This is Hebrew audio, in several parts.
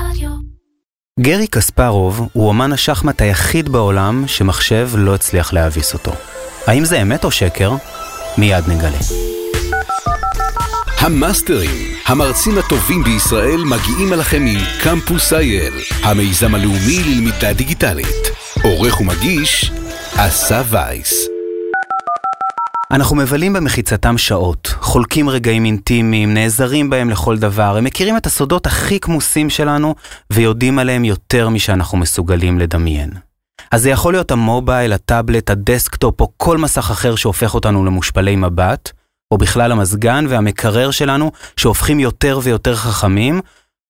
רדיו. גרי קספרוב הוא אומן השחמט היחיד בעולם שמחשב לא הצליח להביס אותו. האם זה אמת או שקר? מיד נגלה. המאסטרים, המרצים הטובים בישראל מגיעים אליכם מקמפוס אייל, המיזם הלאומי ללמידה דיגיטלית. עורך ומגיש, אסף וייס. אנחנו מבלים במחיצתם שעות, חולקים רגעים אינטימיים, נעזרים בהם לכל דבר, הם מכירים את הסודות הכי כמוסים שלנו ויודעים עליהם יותר משאנחנו מסוגלים לדמיין. אז זה יכול להיות ה mobile, הטאבלט, ה desktop או כל מסך אחר שהופך אותנו למושפלי מבט, או בכלל המזגן והמקרר שלנו שהופכים יותר ויותר חכמים,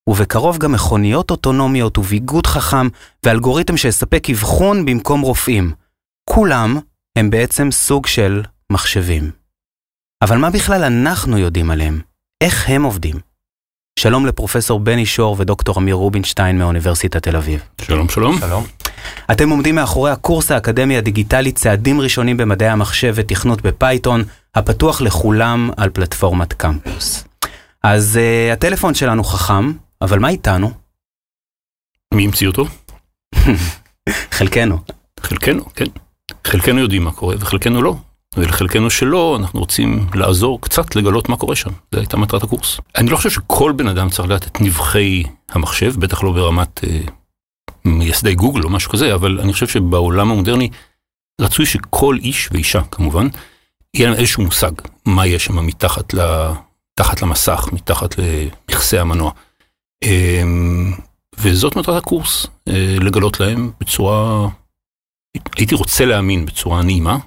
ובקרוב גם מכוניות אוטונומיות וביגוד חכם ואלגוריתם שיספק אבחון במקום רופאים. כולם הם בעצם סוג של מחשבים. אבל מה בכלל אנחנו יודעים עליהם? איך הם עובדים? שלום לפרופסור בני שור ודוקטור אמיר רובינשטיין מאוניברסיטת תל אביב. שלום שלום. שלום. אתם עומדים מאחורי הקורס האקדמי הדיגיטלי צעדים ראשונים במדעי המחשב ותכנות בפייתון, הפתוח לכולם על פלטפורמת קמפוס. אז אה, הטלפון שלנו חכם, אבל מה איתנו? מי המציא אותו? חלקנו. חלקנו, כן. חלקנו יודעים מה קורה וחלקנו לא. ולחלקנו שלא, אנחנו רוצים לעזור קצת לגלות מה קורה שם. זו הייתה מטרת הקורס. אני לא חושב שכל בן אדם צריך לדעת את נבחי המחשב, בטח לא ברמת אה, מייסדי גוגל או משהו כזה, אבל אני חושב שבעולם המודרני רצוי שכל איש ואישה כמובן, יהיה להם איזשהו מושג מה יש שם מתחת, ל, מתחת למסך, מתחת למכסה המנוע. אה, וזאת מטרת הקורס, אה, לגלות להם בצורה, הייתי רוצה להאמין בצורה נעימה,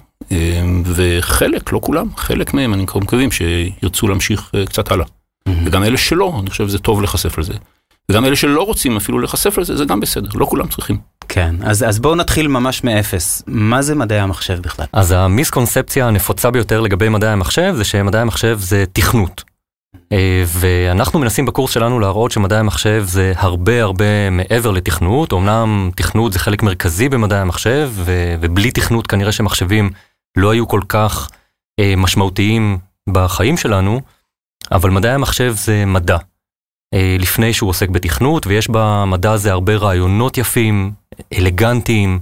וחלק, לא כולם, חלק מהם אני כבר מקווים שירצו להמשיך קצת הלאה. וגם אלה שלא, אני חושב שזה טוב להיחשף לזה. וגם אלה שלא רוצים אפילו להיחשף לזה, זה גם בסדר, לא כולם צריכים. כן, אז, אז בואו נתחיל ממש מאפס. מה זה מדעי המחשב בכלל? אז המיסקונספציה הנפוצה ביותר לגבי מדעי המחשב זה שמדעי המחשב זה תכנות. ואנחנו מנסים בקורס שלנו להראות שמדעי המחשב זה הרבה הרבה מעבר לתכנות, אמנם תכנות זה חלק מרכזי במדעי המחשב, ובלי תכנות כנראה שמחשבים לא היו כל כך אה, משמעותיים בחיים שלנו, אבל מדעי המחשב זה מדע. אה, לפני שהוא עוסק בתכנות, ויש במדע הזה הרבה רעיונות יפים, אלגנטיים,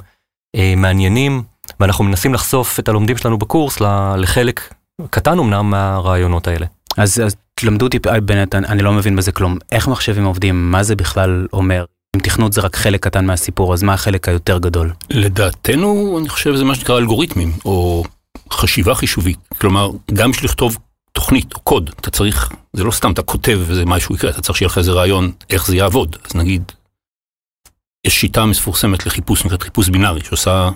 אה, מעניינים, ואנחנו מנסים לחשוף את הלומדים שלנו בקורס לחלק קטן אמנם מהרעיונות האלה. אז, אז תלמדו אותי בנט, אני לא מבין בזה כלום. איך מחשבים עובדים? מה זה בכלל אומר? אם תכנות זה רק חלק קטן מהסיפור, אז מה החלק היותר גדול? לדעתנו, אני חושב שזה מה שנקרא אלגוריתמים, או חשיבה חישובית. כלומר, גם בשביל לכתוב תוכנית או קוד, אתה צריך, זה לא סתם אתה כותב וזה משהו יקרה, אתה צריך שיהיה לך איזה רעיון איך זה יעבוד. אז נגיד, יש שיטה מפורסמת לחיפוש, נקראת חיפוש בינארי, שעושה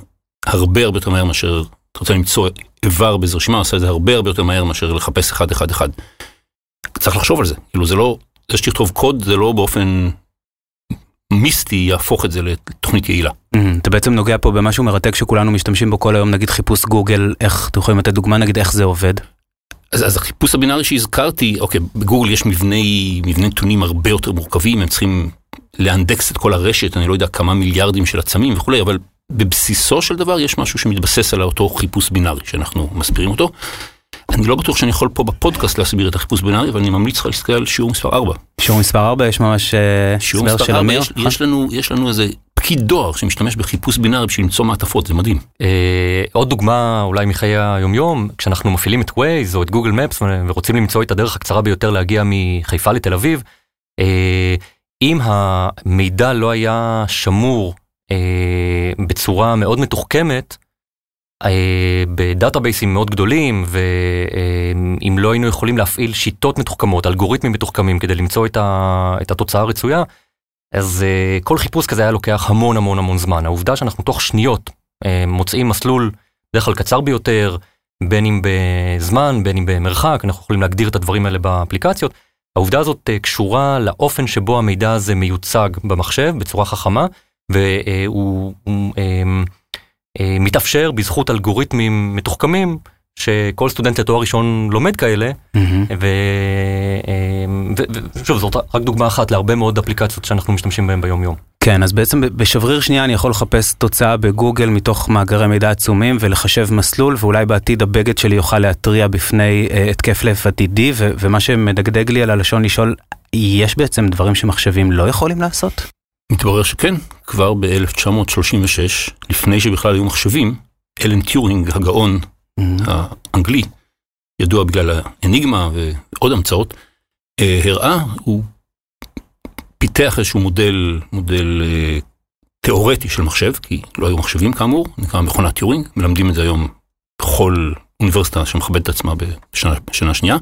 הרבה הרבה יותר מהר מאשר, אתה רוצה למצוא איבר באיזה רשימה, עושה את זה הרבה הרבה יותר מהר מאשר לחפש אחד אחד אחד. צריך לחשוב על זה, כאילו זה לא, זה שתכתוב קוד זה לא באופן מיסטי יהפוך את זה לתוכנית יעילה. אתה בעצם נוגע פה במשהו מרתק שכולנו משתמשים בו כל היום, נגיד חיפוש גוגל, איך, אתם יכולים לתת דוגמה נגיד איך זה עובד? אז, אז החיפוש הבינארי שהזכרתי, אוקיי, בגוגל יש מבני, מבני נתונים הרבה יותר מורכבים, הם צריכים לאנדקס את כל הרשת, אני לא יודע כמה מיליארדים של עצמים וכולי, אבל בבסיסו של דבר יש משהו שמתבסס על אותו חיפוש בינארי שאנחנו מסבירים אותו. אני לא בטוח שאני יכול פה בפודקאסט להסביר את החיפוש בינארי, אבל אני ממליץ לך להסתכל על שיעור מספר 4. שיעור מספר 4 יש ממש שיעור מספר 4, יש, יש, לנו, יש לנו איזה פקיד דואר שמשתמש בחיפוש בינארי בשביל למצוא מעטפות, זה מדהים. אה, עוד דוגמה אולי מחיי היומיום, כשאנחנו מפעילים את ווייז או את גוגל מפס ורוצים למצוא את הדרך הקצרה ביותר להגיע מחיפה לתל אביב, אה, אם המידע לא היה שמור אה, בצורה מאוד מתוחכמת, בדאטאבייסים מאוד גדולים, ואם לא היינו יכולים להפעיל שיטות מתוחכמות, אלגוריתמים מתוחכמים כדי למצוא את, ה, את התוצאה הרצויה, אז כל חיפוש כזה היה לוקח המון המון המון זמן. העובדה שאנחנו תוך שניות מוצאים מסלול בדרך כלל קצר ביותר, בין אם בזמן, בין אם במרחק, אנחנו יכולים להגדיר את הדברים האלה באפליקציות. העובדה הזאת קשורה לאופן שבו המידע הזה מיוצג במחשב בצורה חכמה, והוא... מתאפשר בזכות אלגוריתמים מתוחכמים שכל סטודנט לתואר ראשון לומד כאלה, ושוב זאת רק דוגמה אחת להרבה מאוד אפליקציות שאנחנו משתמשים בהן ביום יום. כן, אז בעצם בשבריר שנייה אני יכול לחפש תוצאה בגוגל מתוך מאגרי מידע עצומים ולחשב מסלול, ואולי בעתיד הבגד שלי יוכל להתריע בפני uh, התקף לב עתידי, ו- ומה שמדגדג לי על הלשון לשאול, יש בעצם דברים שמחשבים לא יכולים לעשות? מתברר שכן, כבר ב-1936, לפני שבכלל היו מחשבים, אלן טיורינג, הגאון Mm-hmm. האנגלי, ידוע בגלל האניגמה ועוד המצאות, אה, הראה, הוא פיתח איזשהו מודל, מודל אה, תיאורטי של מחשב, כי לא היו מחשבים כאמור, נקרא מכונת טיורינג, מלמדים את זה היום בכל אוניברסיטה שמכבדת את עצמה בשנה, בשנה שנייה.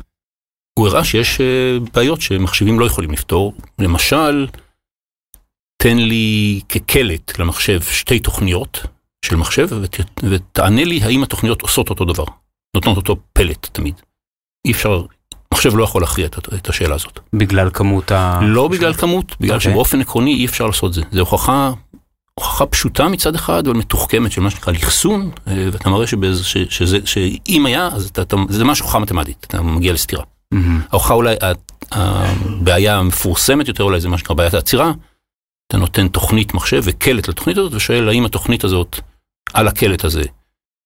הוא הראה שיש אה, בעיות שמחשבים לא יכולים לפתור, למשל, תן לי כקלט למחשב שתי תוכניות של מחשב ות, ותענה לי האם התוכניות עושות אותו דבר, נותנות אותו פלט תמיד. אי אפשר, מחשב לא יכול להכריע את, את השאלה הזאת. בגלל כמות ה... לא בגלל כמות, בגלל אוקיי. שבאופן עקרוני אי אפשר לעשות זה. זו הוכחה, הוכחה פשוטה מצד אחד, אבל מתוחכמת של מה שנקרא לחסון, אה, ואתה מראה שבאיזה, ש, שזה, שאם היה, אז אתה, אתה, זה ממש הוכחה מתמטית, אתה מגיע לסתירה. מהמם. ההוכחה אולי, הבעיה המפורסמת יותר אולי זה מה שנקרא בעיית העצירה. אתה נותן תוכנית מחשב וקלט לתוכנית הזאת ושואל האם התוכנית הזאת על הקלט הזה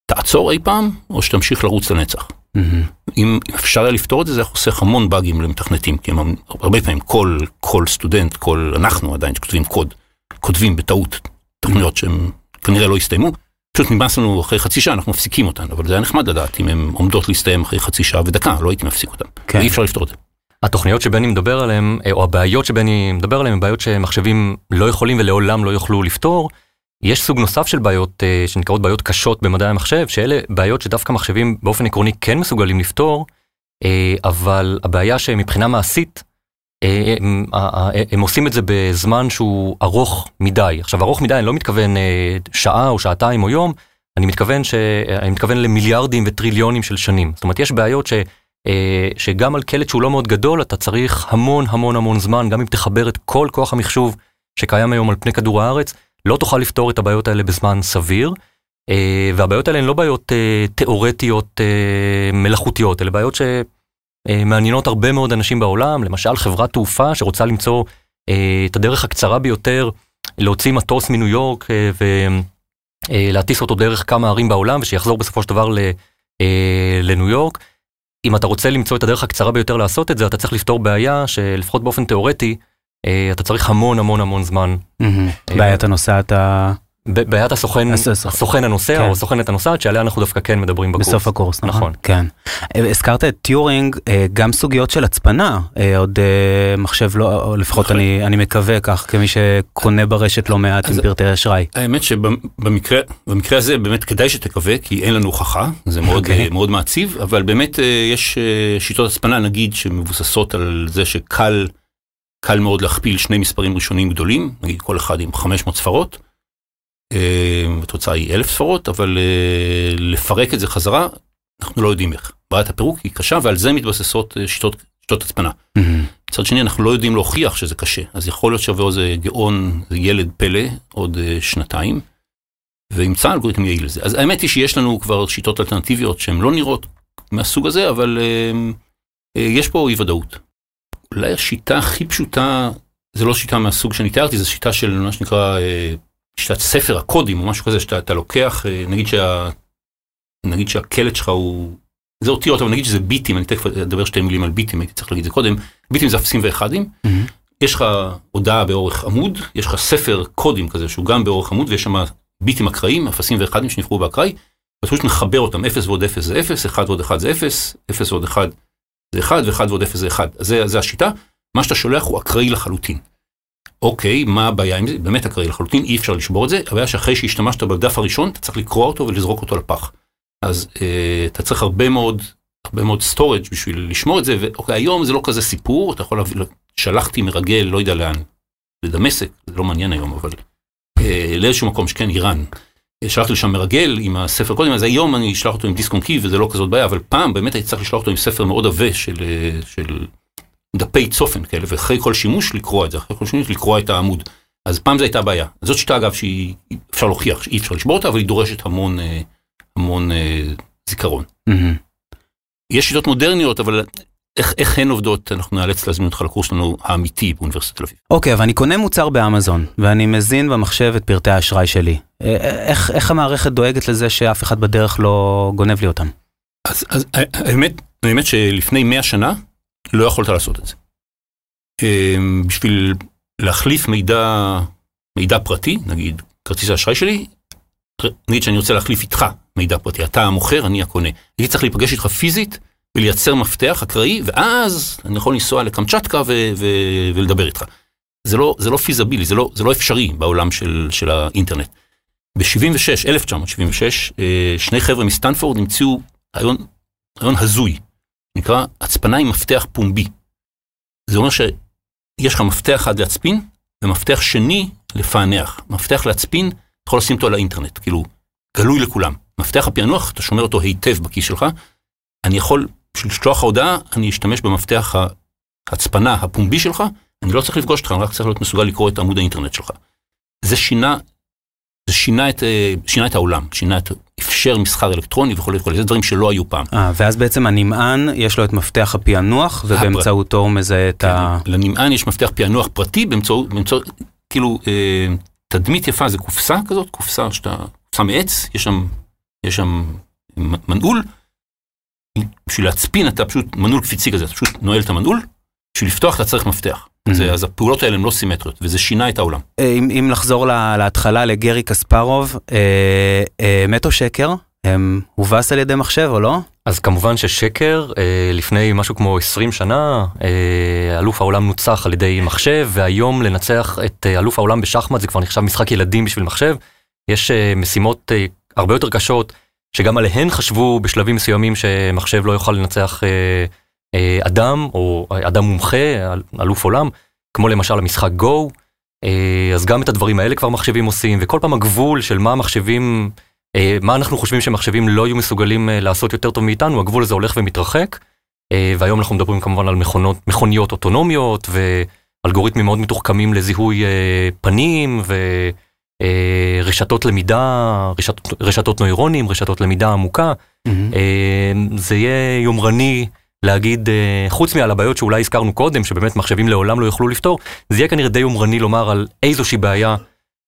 תעצור אי פעם או שתמשיך לרוץ לנצח. מהמם. אם אפשר היה לפתור את זה, זה היה חוסך המון באגים למתכנתים, כי הם, הרבה פעמים כל, כל סטודנט, כל אנחנו עדיין שכותבים קוד, כותבים בטעות תוכניות שהן כנראה לא הסתיימו. פשוט נמאס לנו אחרי חצי שעה, אנחנו מפסיקים אותן, אבל זה היה נחמד לדעת אם הן עומדות להסתיים אחרי חצי שעה ודקה, לא הייתי מפסיק אותן. כן. ואי אפשר לפתור את זה. התוכניות שבני מדבר עליהן, אה, או הבעיות שבני מדבר עליהן, הן בעיות שמחשבים לא יכולים ולעולם לא יוכלו לפתור. יש סוג נוסף של בעיות אה, שנקראות בעיות קשות במדעי המחשב, שאלה בעיות שדווקא מחשבים באופן עקרוני כן מסוגלים לפתור, אה, אבל הבעיה שמבחינה מעשית, הם, הם עושים את זה בזמן שהוא ארוך מדי. עכשיו, ארוך מדי, אני לא מתכוון שעה או שעתיים או יום, אני מתכוון, ש... אני מתכוון למיליארדים וטריליונים של שנים. זאת אומרת, יש בעיות ש... אה, שגם על קלט שהוא לא מאוד גדול, אתה צריך המון המון המון זמן, גם אם תחבר את כל כוח המחשוב שקיים היום על פני כדור הארץ, לא תוכל לפתור את הבעיות האלה בזמן סביר. אה, והבעיות האלה הן לא בעיות אה, תיאורטיות מלאכותיות, אלה בעיות שמעניינות הרבה מאוד אנשים בעולם, למשל חברת תעופה שרוצה למצוא את הדרך הקצרה ביותר להוציא מטוס מניו יורק ולהטיס אותו דרך כמה ערים בעולם ושיחזור בסופו של דבר לניו יורק. אם אתה רוצה למצוא את הדרך הקצרה ביותר לעשות את זה, אתה צריך לפתור בעיה שלפחות באופן תיאורטי, אה, אתה צריך המון המון המון זמן. אה, בעיית הנוסעת ה... בעיית הסוכן, הס- הס- הסוכן הנוסע כן. או הסוכנת הנוסעת, שעליה אנחנו דווקא כן מדברים בקורס. בסוף הקורס, נכון? נכון. כן. אה, הזכרת את טיורינג, אה, גם סוגיות של הצפנה, אה, עוד מחשב לא, או לפחות. אני אני מקווה כך, כמי שקונה ברשת לא מעט עם פרטי אשראי. האמת שבמקרה במקרה הזה באמת כדאי שתקווה, כי אין לנו הוכחה, זה מאוד, אוקיי. okay. מאוד מעציב, אבל באמת יש שיטות הצפנה נגיד שמבוססות על זה שקל קל מאוד להכפיל שני מספרים ראשונים גדולים, נגיד כל אחד עם 500 ספרות, התוצאה היא 1,000 ספרות, אבל אה, לפרק את זה חזרה, אנחנו לא יודעים איך. בעיית הפירוק היא קשה ועל זה מתבססות אה, שיטות, שיטות הצפנה. מהמם. מצד שני אנחנו לא יודעים להוכיח שזה קשה, אז יכול להיות שיבוא איזה גאון, איזה ילד פלא עוד אה, שנתיים, וימצא אלגוריתם יעיל לזה. אז האמת היא שיש לנו כבר שיטות אלטרנטיביות שהן לא נראות מהסוג הזה, אבל אה, אה, יש פה אי ודאות. אולי השיטה הכי פשוטה, זה לא שיטה מהסוג שאני תיארתי, זו שיטה של מה שנקרא שיטת ספר הקודים או משהו כזה, שאתה אתה לוקח, אה, נגיד, שה, נגיד שהקלט שלך הוא, זה אותיות, אבל נגיד שזה ביטים, אני תכף אדבר שתי מילים על ביטים, הייתי צריך להגיד את זה קודם, ביטים זה אפסים ואחדים, מהמם. יש לך הודעה באורך עמוד, יש לך ספר קודים כזה שהוא גם באורך עמוד ויש שם ביטים אקראיים, אפסים ואחדים שנבחרו באקראי, אתה פשוט מחבר אותם, 0 ועוד 0 זה 0, 1 ועוד 1 זה 0, 0 ועוד 1 זה 1 ו-1 ועוד 0 זה 1. אז זה, זה השיטה, מה שאתה שולח הוא אקראי לחלוטין. אוקיי, מה הבעיה עם זה? באמת אקראי לחלוטין, אי אפשר לשבור את זה, הבעיה שאחרי שהשתמשת בדף הראשון, אתה צריך לקרוע אותו ולזרוק אותו לפח. אז אה, אתה צריך הרבה מאוד, הרבה מאוד storage בשביל לשמור את זה, ואוקיי, היום זה לא כזה סיפור, אתה יכול להביא, שלחתי מרגל, לא יודע לאן, לדמשק, זה לא מעניין היום, אבל אה, לאיזשהו מקום שכן, איראן. אה, שלחתי לשם מרגל עם הספר קודם, אז היום אני אשלח אותו עם דיסק און קי וזה לא כזאת בעיה, אבל פעם באמת הייתי צריך לשלוח אותו עם ספר מאוד עבה של, אה, של דפי צופן כאלה, ואחרי כל שימוש לקרוע את זה, אחרי כל שימוש לקרוע את העמוד. אז פעם זו הייתה בעיה. זאת שיטה אגב שהיא, אפשר להוכיח שאי אפשר לשבור אותה, אבל היא דורשת המון, אה, המון אה, זיכרון. מהמם. יש שיטות מודרניות, אבל איך, איך הן עובדות, אנחנו נאלץ להזמין אותך לקורס שלנו האמיתי באוניברסיטת תל אביב. אוקיי, אבל אני קונה מוצר באמזון, ואני מזין במחשב את פרטי האשראי שלי. אה, איך, איך המערכת דואגת לזה שאף אחד בדרך לא גונב לי אותם? אז, אז האמת, האמת שלפני 100 שנה לא יכולת לעשות את זה. אמ, בשביל להחליף מידע, מידע פרטי, נגיד כרטיס האשראי שלי, נגיד שאני רוצה להחליף איתך מידע פרטי, אתה המוכר, אני הקונה. הייתי צריך להיפגש איתך פיזית ולייצר מפתח אקראי, ואז אני יכול לנסוע לקמצ'טקה ולדבר איתך. זה לא, זה לא פיזבילי, זה לא, זה לא אפשרי בעולם של, של האינטרנט. ב-76, 1976, אה, שני חבר'ה מסטנפורד המציאו רעיון הזוי, נקרא הצפנה עם מפתח פומבי. זה אומר שיש לך מפתח אחד להצפין, ומפתח שני לפענח. מפתח להצפין, אתה יכול לשים אותו על האינטרנט, כאילו, גלוי לכולם. מפתח הפענוח, אתה שומר אותו היטב בכיס שלך. אני יכול, בשביל לשלוח הודעה, אני אשתמש במפתח ההצפנה הפומבי שלך, אני לא צריך לפגוש אותך, אני רק צריך להיות מסוגל לקרוא את עמוד האינטרנט שלך. זה שינה, זה שינה את, אה, שינה את העולם, שינה את, אפשר מסחר אלקטרוני וכולי וכולי, זה דברים שלא היו פעם. אה, ואז בעצם הנמען, יש לו את מפתח הפענוח, ובאמצעותו הוא מזהה את כן, ה... לנמען יש מפתח פענוח פרטי באמצעות, באמצעות, כאילו, אה, תדמית יפה זה קופסה כזאת, קופסה שאתה, קופסה מעץ, יש שם, יש שם מנעול, בשביל להצפין אתה פשוט, מנעול קפיצי כזה, אתה פשוט נועל את המנעול, בשביל לפתוח אתה צריך מפתח. זה, אז הפעולות האלה הן לא סימטריות, וזה שינה את העולם. אה, אם, אם לחזור לה, להתחלה לגרי קספרוב, אה, אה, מת או שקר? הם הובס על ידי מחשב או לא? אז כמובן ששקר, אה, לפני משהו כמו 20 שנה, אה, אלוף העולם נוצח על ידי מחשב, והיום לנצח את אה, אלוף העולם בשחמט זה כבר נחשב משחק ילדים בשביל מחשב. יש אה, משימות אה, הרבה יותר קשות, שגם עליהן חשבו בשלבים מסוימים שמחשב לא יוכל לנצח אה, אה, אדם, או אדם מומחה, אלוף עולם, כמו למשל המשחק גו. אה, אז גם את הדברים האלה כבר מחשבים עושים, וכל פעם הגבול של מה מחשבים... אה, מה אנחנו חושבים שמחשבים לא יהיו מסוגלים אה, לעשות יותר טוב מאיתנו, הגבול הזה הולך ומתרחק. אה, והיום אנחנו מדברים כמובן על מכונות, מכוניות אוטונומיות ואלגוריתמים מאוד מתוחכמים לזיהוי פנים ורשתות למידה, רשתות, רשתות נוירונים, רשתות למידה עמוקה. Mm-hmm. זה יהיה יומרני להגיד, חוץ מעל הבעיות שאולי הזכרנו קודם, שבאמת מחשבים לעולם לא יוכלו לפתור, זה יהיה כנראה די יומרני לומר על איזושהי בעיה.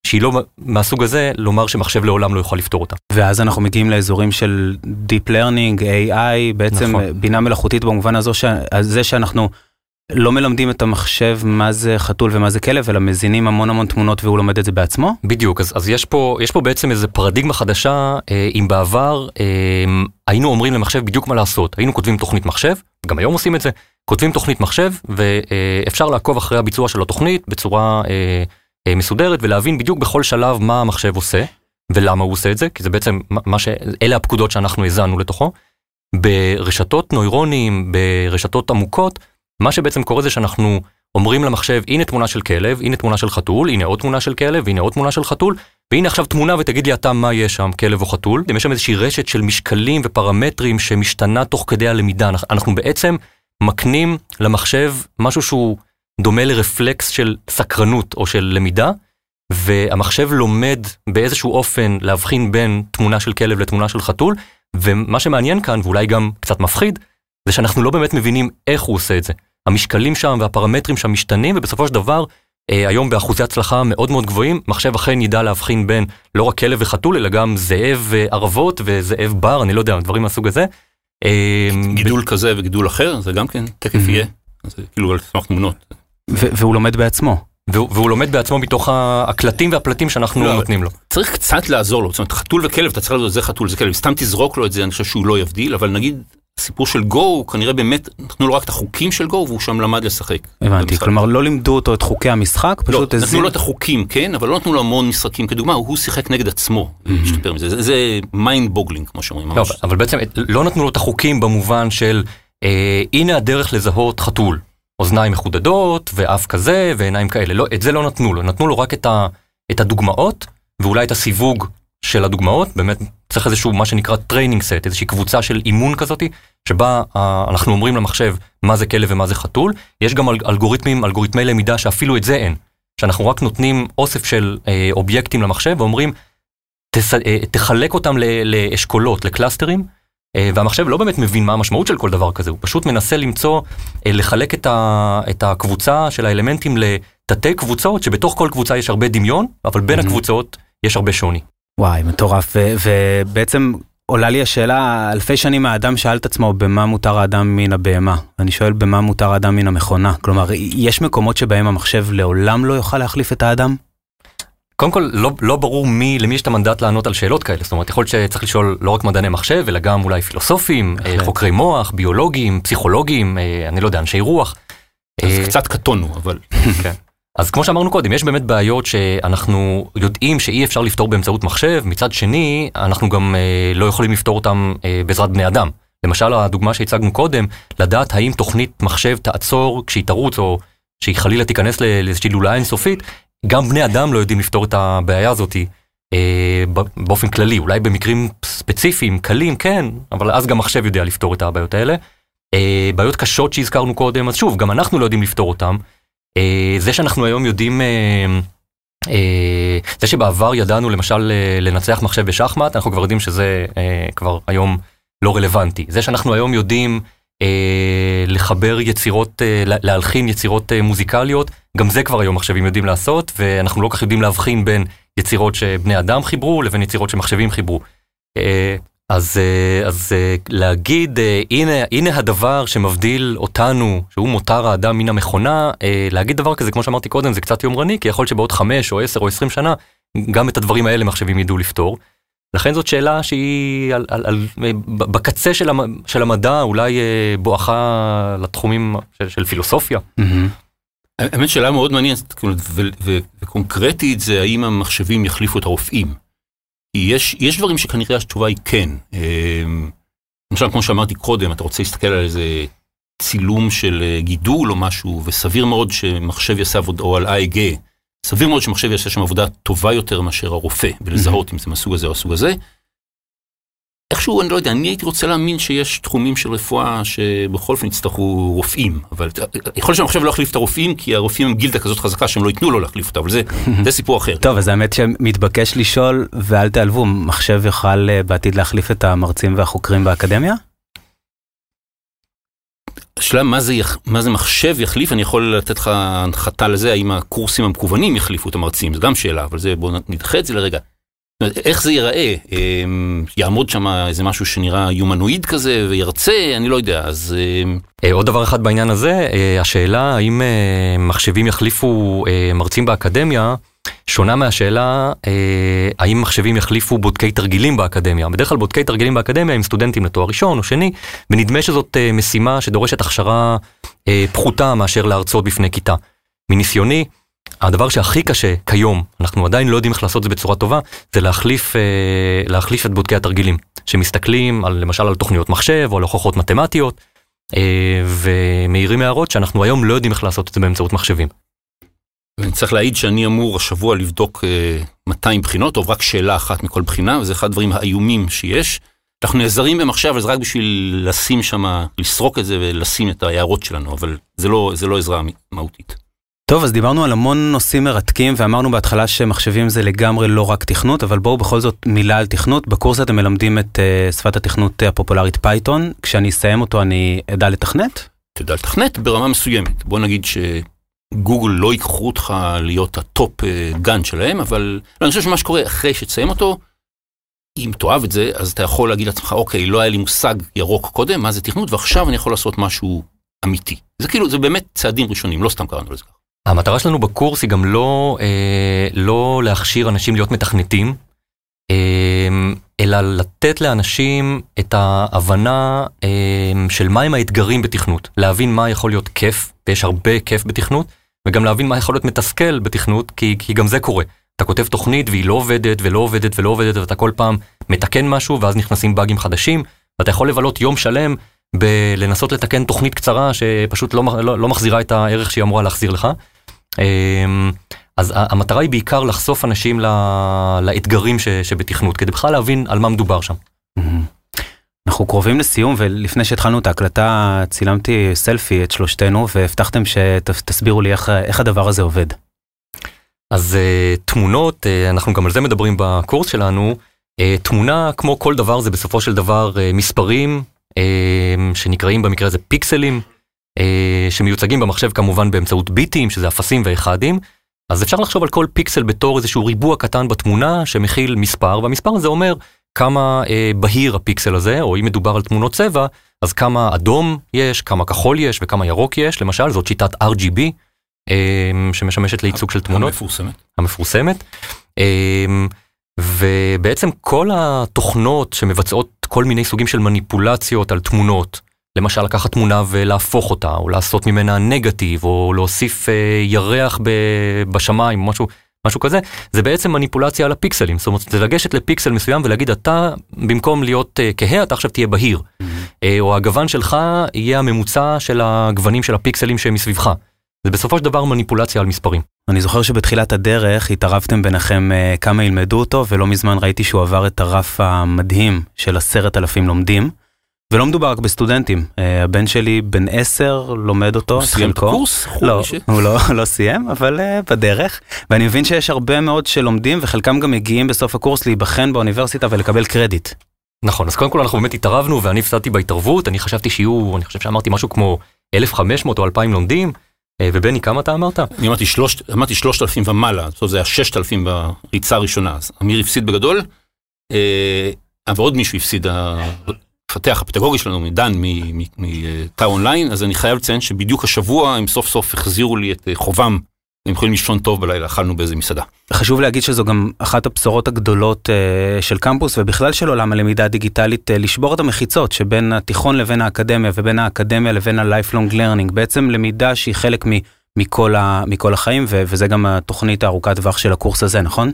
שהיא לא מהסוג הזה, לומר שמחשב לעולם לא יוכל לפתור אותה. ואז אנחנו מגיעים לאזורים של Deep Learning, AI, בעצם נכון. בינה מלאכותית במובן הזה. הזה שאנחנו לא מלמדים את המחשב מה זה חתול ומה זה כלב, אלא מזינים המון המון תמונות והוא לומד את זה בעצמו? בדיוק, אז, אז יש, פה, יש פה בעצם איזה פרדיגמה חדשה, אה, אם בעבר אה, היינו אומרים למחשב בדיוק מה לעשות, היינו כותבים תוכנית מחשב, גם היום עושים את זה, כותבים תוכנית מחשב ואפשר אה, לעקוב אחרי הביצוע של התוכנית בצורה... אה, אה, מסודרת ולהבין בדיוק בכל שלב מה המחשב עושה ולמה הוא עושה את זה, כי זה בעצם מה ש... אלה הפקודות שאנחנו האזנו לתוכו. ברשתות נוירונים, ברשתות עמוקות, מה שבעצם קורה זה שאנחנו אומרים למחשב, הנה תמונה של כלב, הנה תמונה של חתול, הנה עוד תמונה של כלב, הנה עוד תמונה של חתול, והנה עכשיו תמונה ותגיד לי אתה מה יש שם, כלב או חתול. יש שם איזושהי רשת של משקלים ופרמטרים שמשתנה תוך כדי הלמידה. אנחנו בעצם מקנים למחשב משהו שהוא דומה לרפלקס של סקרנות או של למידה, והמחשב לומד באיזשהו אופן להבחין בין תמונה של כלב לתמונה של חתול, ומה שמעניין כאן, ואולי גם קצת מפחיד, זה שאנחנו לא באמת מבינים איך הוא עושה את זה. המשקלים שם והפרמטרים שם משתנים, ובסופו של דבר, אה, היום באחוזי הצלחה מאוד מאוד גבוהים, מחשב אכן ידע להבחין בין לא רק כלב וחתול, אלא גם זאב וערבות וזאב בר, אני לא יודע, דברים מהסוג הזה. אה, גידול ב... כזה וגידול אחר, זה גם כן תכף יהיה. זה כאילו על סמך תמונות. והוא לומד בעצמו. והוא, והוא לומד בעצמו מתוך הקלטים והפלטים שאנחנו לא, נותנים לו. צריך קצת לעזור לו, זאת אומרת חתול וכלב, אתה צריך לדעת זה חתול, זה כלב, סתם תזרוק לו את זה, אני חושב שהוא לא יבדיל, אבל נגיד, הסיפור של גו, כנראה באמת, נתנו לו רק את החוקים של גו, והוא שם למד לשחק. הבנתי, כלומר לא לימדו אותו את חוקי המשחק, לא, פשוט... לא, נתנו לו את החוקים, כן, אבל לא נתנו לו המון משחקים, כדוגמה, הוא שיחק נגד עצמו, להשתפר מזה, זה, זה mind boggling, כמו שאומרים. לא, אבל בעצם לא נתנו לו את החוקים במובן של, אה, הנה הדרך לזהות חתול. אוזניים מחודדות, ואף כזה, ועיניים כאלה. לא, את זה לא נתנו לו, נתנו לו רק את, ה, את הדוגמאות, ואולי את הסיווג של הדוגמאות, באמת צריך איזשהו מה שנקרא training set, איזושהי קבוצה של אימון כזאתי, שבה אה, אנחנו אומרים למחשב מה זה כלב ומה זה חתול. יש גם אלגוריתמים, אלגוריתמי למידה שאפילו את זה אין. שאנחנו רק נותנים אוסף של אה, אובייקטים למחשב ואומרים, תס, אה, תחלק אותם לאשכולות, לקלאסטרים, והמחשב לא באמת מבין מה המשמעות של כל דבר כזה, הוא פשוט מנסה למצוא, לחלק את, ה, את הקבוצה של האלמנטים לתתי קבוצות, שבתוך כל קבוצה יש הרבה דמיון, אבל בין הקבוצות יש הרבה שוני. וואי, מטורף, ובעצם עולה לי השאלה, אלפי שנים האדם שאל את עצמו במה מותר האדם מן הבהמה. אני שואל במה מותר האדם מן המכונה. כלומר, יש מקומות שבהם המחשב לעולם לא יוכל להחליף את האדם? קודם כל, לא, לא ברור מי, למי יש את המנדט לענות על שאלות כאלה. זאת אומרת, יכול להיות שצריך לשאול לא רק מדעני מחשב, אלא גם אולי פילוסופים, אחרי. חוקרי מוח, ביולוגים, פסיכולוגים, אני לא יודע, אנשי רוח. אז קצת קטונו, אבל... כן. אז כמו שאמרנו קודם, יש באמת בעיות שאנחנו יודעים שאי אפשר לפתור באמצעות מחשב, מצד שני, אנחנו גם אה, לא יכולים לפתור אותם אה, בעזרת בני אדם. למשל, הדוגמה שהצגנו קודם, לדעת האם תוכנית מחשב תעצור כשהיא תרוץ, או שהיא חלילה תיכנס לאיזושהי לולאה אינסופית, גם בני אדם לא יודעים לפתור את הבעיה הזאת אה, באופן כללי. אולי במקרים ספציפיים, קלים, כן, אבל אז גם מחשב יודע לפתור את הבעיות האלה. אה, בעיות קשות שהזכרנו קודם, אז שוב, גם אנחנו לא יודעים לפתור אותם. אה, זה שאנחנו היום יודעים, אה, אה, זה שבעבר ידענו למשל לנצח מחשב בשחמט, אנחנו כבר יודעים שזה כבר היום לא רלוונטי. זה שאנחנו היום יודעים לחבר יצירות, להלחין יצירות מוזיקליות, גם זה כבר היום מחשבים יודעים לעשות, ואנחנו לא כל כך יודעים להבחין בין יצירות שבני אדם חיברו לבין יצירות שמחשבים חיברו. אז, אה, אז אה, להגיד, אה, הנה, הנה הדבר שמבדיל אותנו, שהוא מותר האדם מן המכונה, להגיד דבר כזה, כמו שאמרתי קודם, זה קצת יומרני, כי יכול להיות שבעוד חמש או עשר או עשרים שנה, גם את הדברים האלה מחשבים ידעו לפתור. לכן זאת שאלה שהיא על, על, על, בקצה של, המ, של המדע, אולי בואכה לתחומים של, של פילוסופיה. האמת שאלה מאוד מעניינת וקונקרטית זה האם המחשבים יחליפו את הרופאים. יש, יש דברים שכנראה התשובה היא כן. אמ, למשל, כמו שאמרתי קודם, אתה רוצה להסתכל על איזה צילום של אה, גידול או משהו, וסביר מאוד שמחשב יעשה עבודה, או על אייג, סביר מאוד שמחשב יעשה שם עבודה טובה יותר מאשר הרופא, ולזהות אם זה מהסוג הזה או הסוג הזה. איכשהו, אני לא יודע, אני הייתי רוצה להאמין שיש תחומים של רפואה שבכל אופן יצטרכו רופאים, אבל יכול להיות שהמחשב לא יחליף את הרופאים, כי הרופאים הם גילדה כזאת חזקה שהם לא ייתנו לו להחליף אותה, אבל זה, זה סיפור אחר. טוב, אז האמת שמתבקש לשאול, ואל תעלבו, מחשב יוכל אה, בעתיד להחליף את המרצים והחוקרים באקדמיה? השאלה מה זה, מה זה מחשב יחליף, אני יכול לתת לך הנחתה לזה, האם הקורסים המקוונים יחליפו את המרצים, זו גם שאלה, אבל זה, בואו נדחה את זה לרגע. איך זה ייראה? אמ, יעמוד שם איזה משהו שנראה יומנואיד כזה וירצה, אני לא יודע, אז... אמ, אה, עוד דבר אחד בעניין הזה, אה, השאלה האם אה, מחשבים יחליפו מרצים באקדמיה, שונה מהשאלה האם מחשבים יחליפו בודקי תרגילים באקדמיה. בדרך כלל בודקי תרגילים באקדמיה הם סטודנטים לתואר ראשון או שני, ונדמה שזאת משימה שדורשת הכשרה פחותה מאשר להרצות בפני כיתה. מניסיוני, הדבר שהכי קשה כיום, אנחנו עדיין לא יודעים איך לעשות את זה בצורה טובה, זה להחליף, אה, להחליף את בודקי התרגילים, שמסתכלים על, למשל על תוכניות מחשב או על הוכחות מתמטיות, אה, ומעירים הערות שאנחנו היום לא יודעים איך לעשות את זה באמצעות מחשבים. אני צריך להעיד שאני אמור השבוע לבדוק 200 אה, בחינות, או רק שאלה אחת מכל בחינה, וזה אחד הדברים האיומים שיש. אנחנו נעזרים במחשב, אז רק בשביל לשים שם, לסרוק את זה ולשים את ההערות שלנו, אבל זה לא, זה לא עזרה מהותית. טוב, אז דיברנו על המון נושאים מרתקים, ואמרנו בהתחלה שמחשבים זה לגמרי לא רק תכנות, אבל בואו בכל זאת מילה על תכנות. בקורס אתם מלמדים את אה, שפת התכנות הפופולרית פייתון, כשאני אסיים אותו אני אדע לתכנת? תדע לתכנת ברמה מסוימת. בוא נגיד שגוגל לא ייקחו אותך להיות ה top gun שלהם, אבל לא, אני חושב שמה שקורה אחרי שתסיים אותו, אם תאהב את זה, אז אתה יכול להגיד לעצמך, אוקיי, לא היה לי מושג ירוק קודם, מה זה תכנות, ועכשיו אני יכול לעשות משהו אמיתי. זה כאילו, זה באמת צעדים ראשונים, לא סתם קראנו לזה. המטרה שלנו בקורס היא גם לא, אה, לא להכשיר אנשים להיות מתכנתים, אה, אלא לתת לאנשים את ההבנה אה, של מהם האתגרים בתכנות, להבין מה יכול להיות כיף, ויש הרבה כיף בתכנות, וגם להבין מה יכול להיות מתסכל בתכנות, כי, כי גם זה קורה. אתה כותב תוכנית והיא לא עובדת ולא עובדת ולא עובדת, ואתה כל פעם מתקן משהו, ואז נכנסים באגים חדשים, ואתה יכול לבלות יום שלם בלנסות לתקן תוכנית קצרה שפשוט לא, לא, לא מחזירה את הערך שהיא אמורה להחזיר לך. אמ, אז המטרה היא בעיקר לחשוף אנשים לאתגרים שבתכנות, כדי בכלל להבין על מה מדובר שם. אנחנו קרובים לסיום, ולפני שהתחלנו את ההקלטה צילמתי סלפי את שלושתנו, והבטחתם שתסבירו לי איך, איך הדבר הזה עובד. אז uh, תמונות, uh, אנחנו גם על זה מדברים בקורס שלנו, תמונה, כמו כל דבר, זה בסופו של דבר מספרים שנקראים במקרה הזה פיקסלים, שמיוצגים במחשב כמובן באמצעות ביטים, שזה אפסים ואחדים. אז אפשר לחשוב על כל פיקסל בתור איזשהו ריבוע קטן בתמונה שמכיל מספר, והמספר הזה אומר כמה אה, בהיר הפיקסל הזה, או אם מדובר על תמונות צבע, אז כמה אדום יש, כמה כחול יש וכמה ירוק יש, למשל, זאת שיטת RGB, אה, שמשמשת לייצוג של תמונות. המפורסמת. המפורסמת. אה, ובעצם כל התוכנות שמבצעות כל מיני סוגים של מניפולציות על תמונות, למשל לקחת תמונה ולהפוך אותה, או לעשות ממנה נגטיב, או להוסיף אה, ירח ב, בשמיים, משהו, משהו כזה, זה בעצם מניפולציה על הפיקסלים. זאת אומרת, זה לגשת לפיקסל מסוים ולהגיד, אתה, במקום להיות אה, כהה, אתה עכשיו תהיה בהיר. Mm-hmm. אה, או הגוון שלך יהיה הממוצע של הגוונים של הפיקסלים שהם מסביבך. זה בסופו של דבר מניפולציה על מספרים. אני זוכר שבתחילת הדרך התערבתם ביניכם אה, כמה ילמדו אותו, ולא מזמן ראיתי שהוא עבר את הרף המדהים של עשרת אלפים לומדים. ולא מדובר רק בסטודנטים, אה, הבן שלי בן עשר לומד אותו, הוא סיים את הקורס? לא, הוא לא, לא סיים, אבל uh, בדרך. ואני מבין שיש הרבה מאוד שלומדים וחלקם גם מגיעים בסוף הקורס להיבחן באוניברסיטה ולקבל קרדיט. נכון, אז קודם כל אנחנו באמת התערבנו ואני הפסדתי בהתערבות, אני חשבתי שיהיו, אני חושב שאמרתי משהו כמו 1,500 או 2,000 לומדים, אה, ובני, כמה אתה אמרת? אני אמרתי 3,000 ומעלה, זאת אומרת זה היה 6,000 בריצה הראשונה, אז אמיר הפסיד בגדול, אבל עוד מישהו הפסיד המפתח הפדגוגי שלנו, מדן, מתא אונליין, אז אני חייב לציין שבדיוק השבוע הם סוף סוף החזירו לי את אה, חובם. הם יכולים לישון טוב בלילה, אכלנו באיזה מסעדה. חשוב להגיד שזו גם אחת הבשורות הגדולות uh, של קמפוס ובכלל של עולם הלמידה הדיגיטלית, uh, לשבור את המחיצות שבין התיכון לבין האקדמיה ובין האקדמיה לבין ה-lifelong learning, בעצם למידה שהיא חלק מ- מכל, ה- מכל החיים ו- וזה גם התוכנית הארוכת טווח של הקורס הזה, נכון?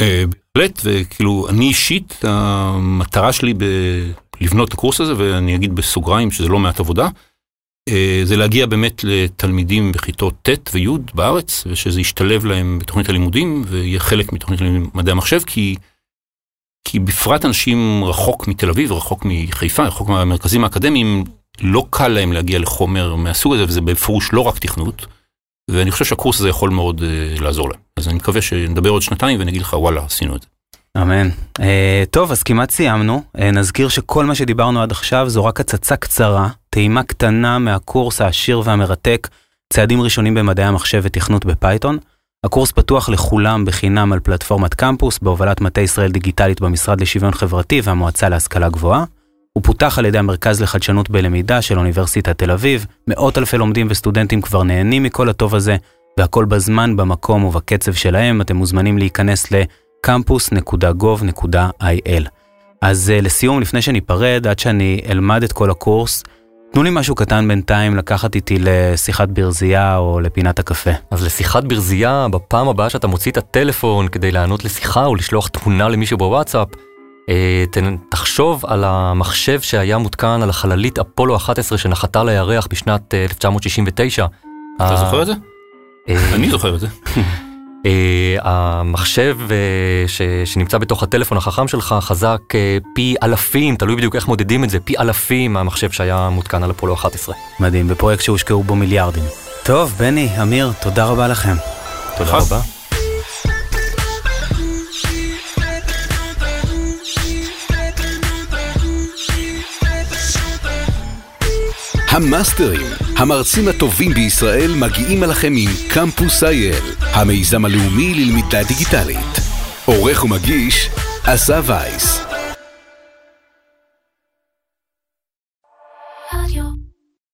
בהחלט, וכאילו אני אישית, המטרה שלי ב... לבנות את הקורס הזה, ואני אגיד בסוגריים שזה לא מעט עבודה, אה, זה להגיע באמת לתלמידים בכיתות ט' וי' בארץ, ושזה ישתלב להם בתוכנית הלימודים, ויהיה חלק מתוכנית מדעי המחשב, כי, כי בפרט אנשים רחוק מתל אביב, רחוק מחיפה, רחוק מהמרכזים האקדמיים, לא קל להם להגיע לחומר מהסוג הזה, וזה בפירוש לא רק תכנות, ואני חושב שהקורס הזה יכול מאוד uh, לעזור להם. אז אני מקווה שנדבר עוד שנתיים ונגיד לך, וואלה, עשינו את זה. אמן. Uh, טוב, אז כמעט סיימנו. Uh, נזכיר שכל מה שדיברנו עד עכשיו זו רק הצצה קצרה, טעימה קטנה מהקורס העשיר והמרתק, צעדים ראשונים במדעי המחשב ותכנות בפייתון. הקורס פתוח לכולם בחינם על פלטפורמת קמפוס בהובלת מטה ישראל דיגיטלית במשרד לשוויון חברתי והמועצה להשכלה גבוהה. הוא פותח על ידי המרכז לחדשנות בלמידה של אוניברסיטת תל אביב. מאות אלפי לומדים וסטודנטים כבר נהנים מכל הטוב הזה, והכל בזמן, במקום ובקצב שלהם. אתם מוזמנים להיכנס ל... campus.gov.il. אז אה, לסיום, לפני שניפרד, עד שאני אלמד את כל הקורס, תנו לי משהו קטן בינתיים לקחת איתי לשיחת ברזייה או לפינת הקפה. אז לשיחת ברזייה, בפעם הבאה שאתה מוציא את הטלפון כדי לענות לשיחה או לשלוח תמונה למישהו בוואטסאפ, אה, תחשוב על המחשב שהיה מותקן על החללית אפולו 11 שנחתה לירח בשנת 1969. אה, אתה זוכר את זה? אה, אני זוכר את זה. Uh, המחשב uh, ש, שנמצא בתוך הטלפון החכם שלך חזק uh, פי אלפים, תלוי בדיוק איך מודדים את זה, פי אלפים מהמחשב שהיה מותקן על אפולו 11. מדהים, בפרויקט שהושקעו בו מיליארדים. טוב, בני, אמיר, תודה רבה לכם. תודה רבה. המאסטרים, המרצים הטובים בישראל מגיעים אליכם עם קמפוס אייל, המיזם הלאומי ללמידה דיגיטלית. עורך ומגיש, אסף וייס.